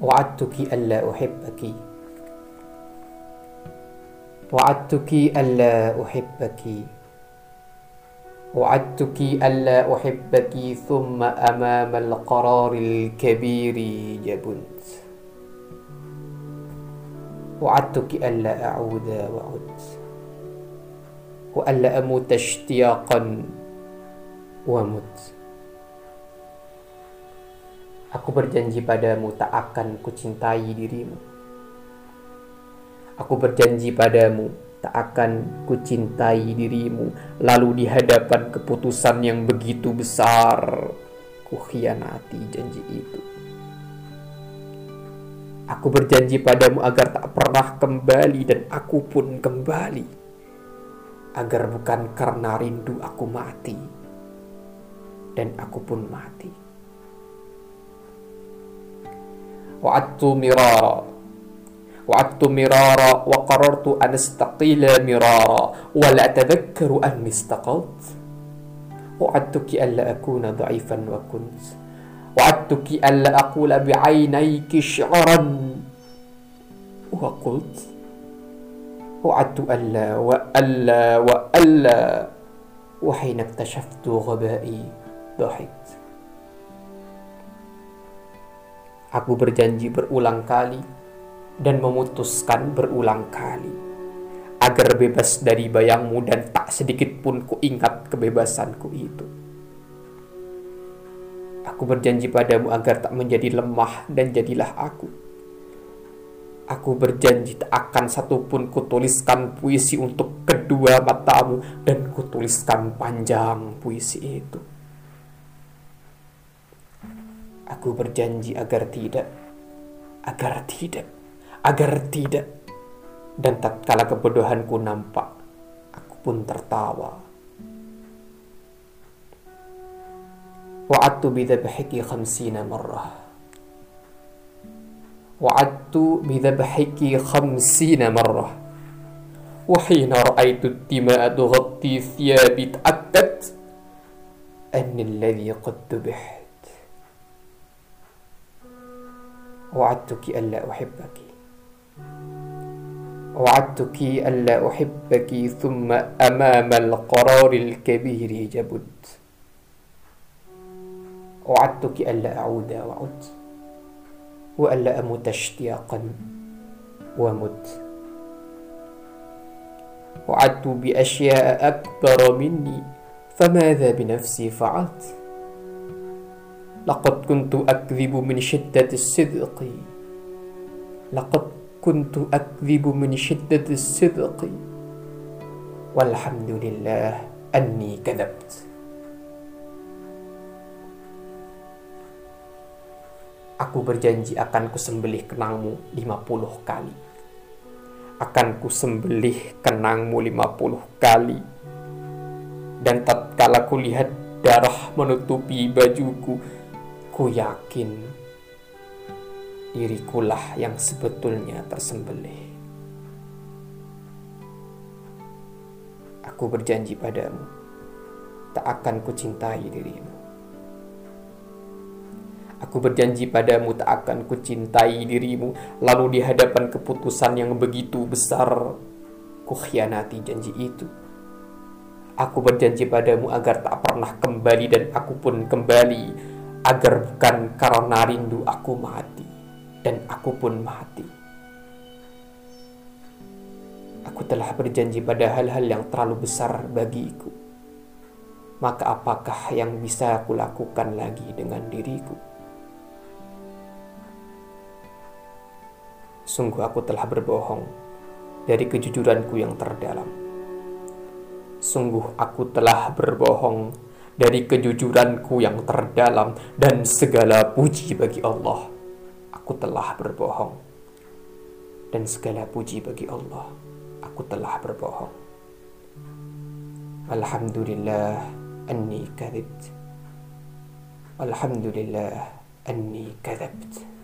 وعدتك ألا أحبك. وعدتك ألا أحبك. وعدتك ألا أحبك ثم أمام القرار الكبير جبنت. وعدتك ألا أعود وعدت. وألا أموت اشتياقا ومت Aku berjanji padamu tak akan kucintai dirimu. Aku berjanji padamu tak akan kucintai dirimu. Lalu di hadapan keputusan yang begitu besar, ku khianati janji itu. Aku berjanji padamu agar tak pernah kembali dan aku pun kembali. Agar bukan karena rindu aku mati dan aku pun mati. وعدت مرارا. وعدت مرارا وقررت أن أستقيل مرارا. ولا أتذكر أني استقلت. وعدتك ألا أكون ضعيفا وكنت. وعدتك ألا أقول بعينيك شعرا وقلت. وعدت ألا وألا وألا. وحين اكتشفت غبائي ضحكت. Aku berjanji berulang kali dan memutuskan berulang kali agar bebas dari bayangmu dan tak sedikit pun ku ingat kebebasanku itu. Aku berjanji padamu agar tak menjadi lemah dan jadilah aku. Aku berjanji tak akan satupun kutuliskan puisi untuk kedua matamu dan kutuliskan panjang puisi itu. Aku berjanji agar tidak, agar tidak, agar tidak. Dan tatkala kebodohanku nampak, aku pun tertawa. Wa'adtu bidhabhiki khamsina marrah. Wa'adtu bidhabhiki khamsina marrah. وحين رأيت الدماء تغطي ثيابي تأكدت أني الذي قد ذبحت وعدتك ألا أحبك. وعدتك ألا أحبك ثم أمام القرار الكبير جبت وعدتك ألا أعود وعد وألا أموت اشتياقا ومت وعدت بأشياء أكبر مني فماذا بنفسي فعلت؟ Laqad kuntu akdhibu min shiddati sidqi. Laqad kuntu akdhibu min shiddati sidqi. Walhamdulillah anni kadabt. Aku berjanji akan kusembelih kenangmu 50 kali. Akan kusembelih kenangmu 50 kali. Dan tatkala kulihat darah menutupi bajuku, Ku yakin dirikulah yang sebetulnya tersembelih. Aku berjanji padamu, tak akan kucintai dirimu. Aku berjanji padamu tak akan kucintai dirimu, lalu di hadapan keputusan yang begitu besar, ku khianati janji itu. Aku berjanji padamu agar tak pernah kembali dan aku pun kembali agar bukan karena rindu aku mati dan aku pun mati. Aku telah berjanji pada hal-hal yang terlalu besar bagiku. Maka apakah yang bisa aku lakukan lagi dengan diriku? Sungguh aku telah berbohong dari kejujuranku yang terdalam. Sungguh aku telah berbohong dari kejujuranku yang terdalam dan segala puji bagi Allah. Aku telah berbohong. Dan segala puji bagi Allah. Aku telah berbohong. Alhamdulillah anni kadhibt. Alhamdulillah anni kadhabt.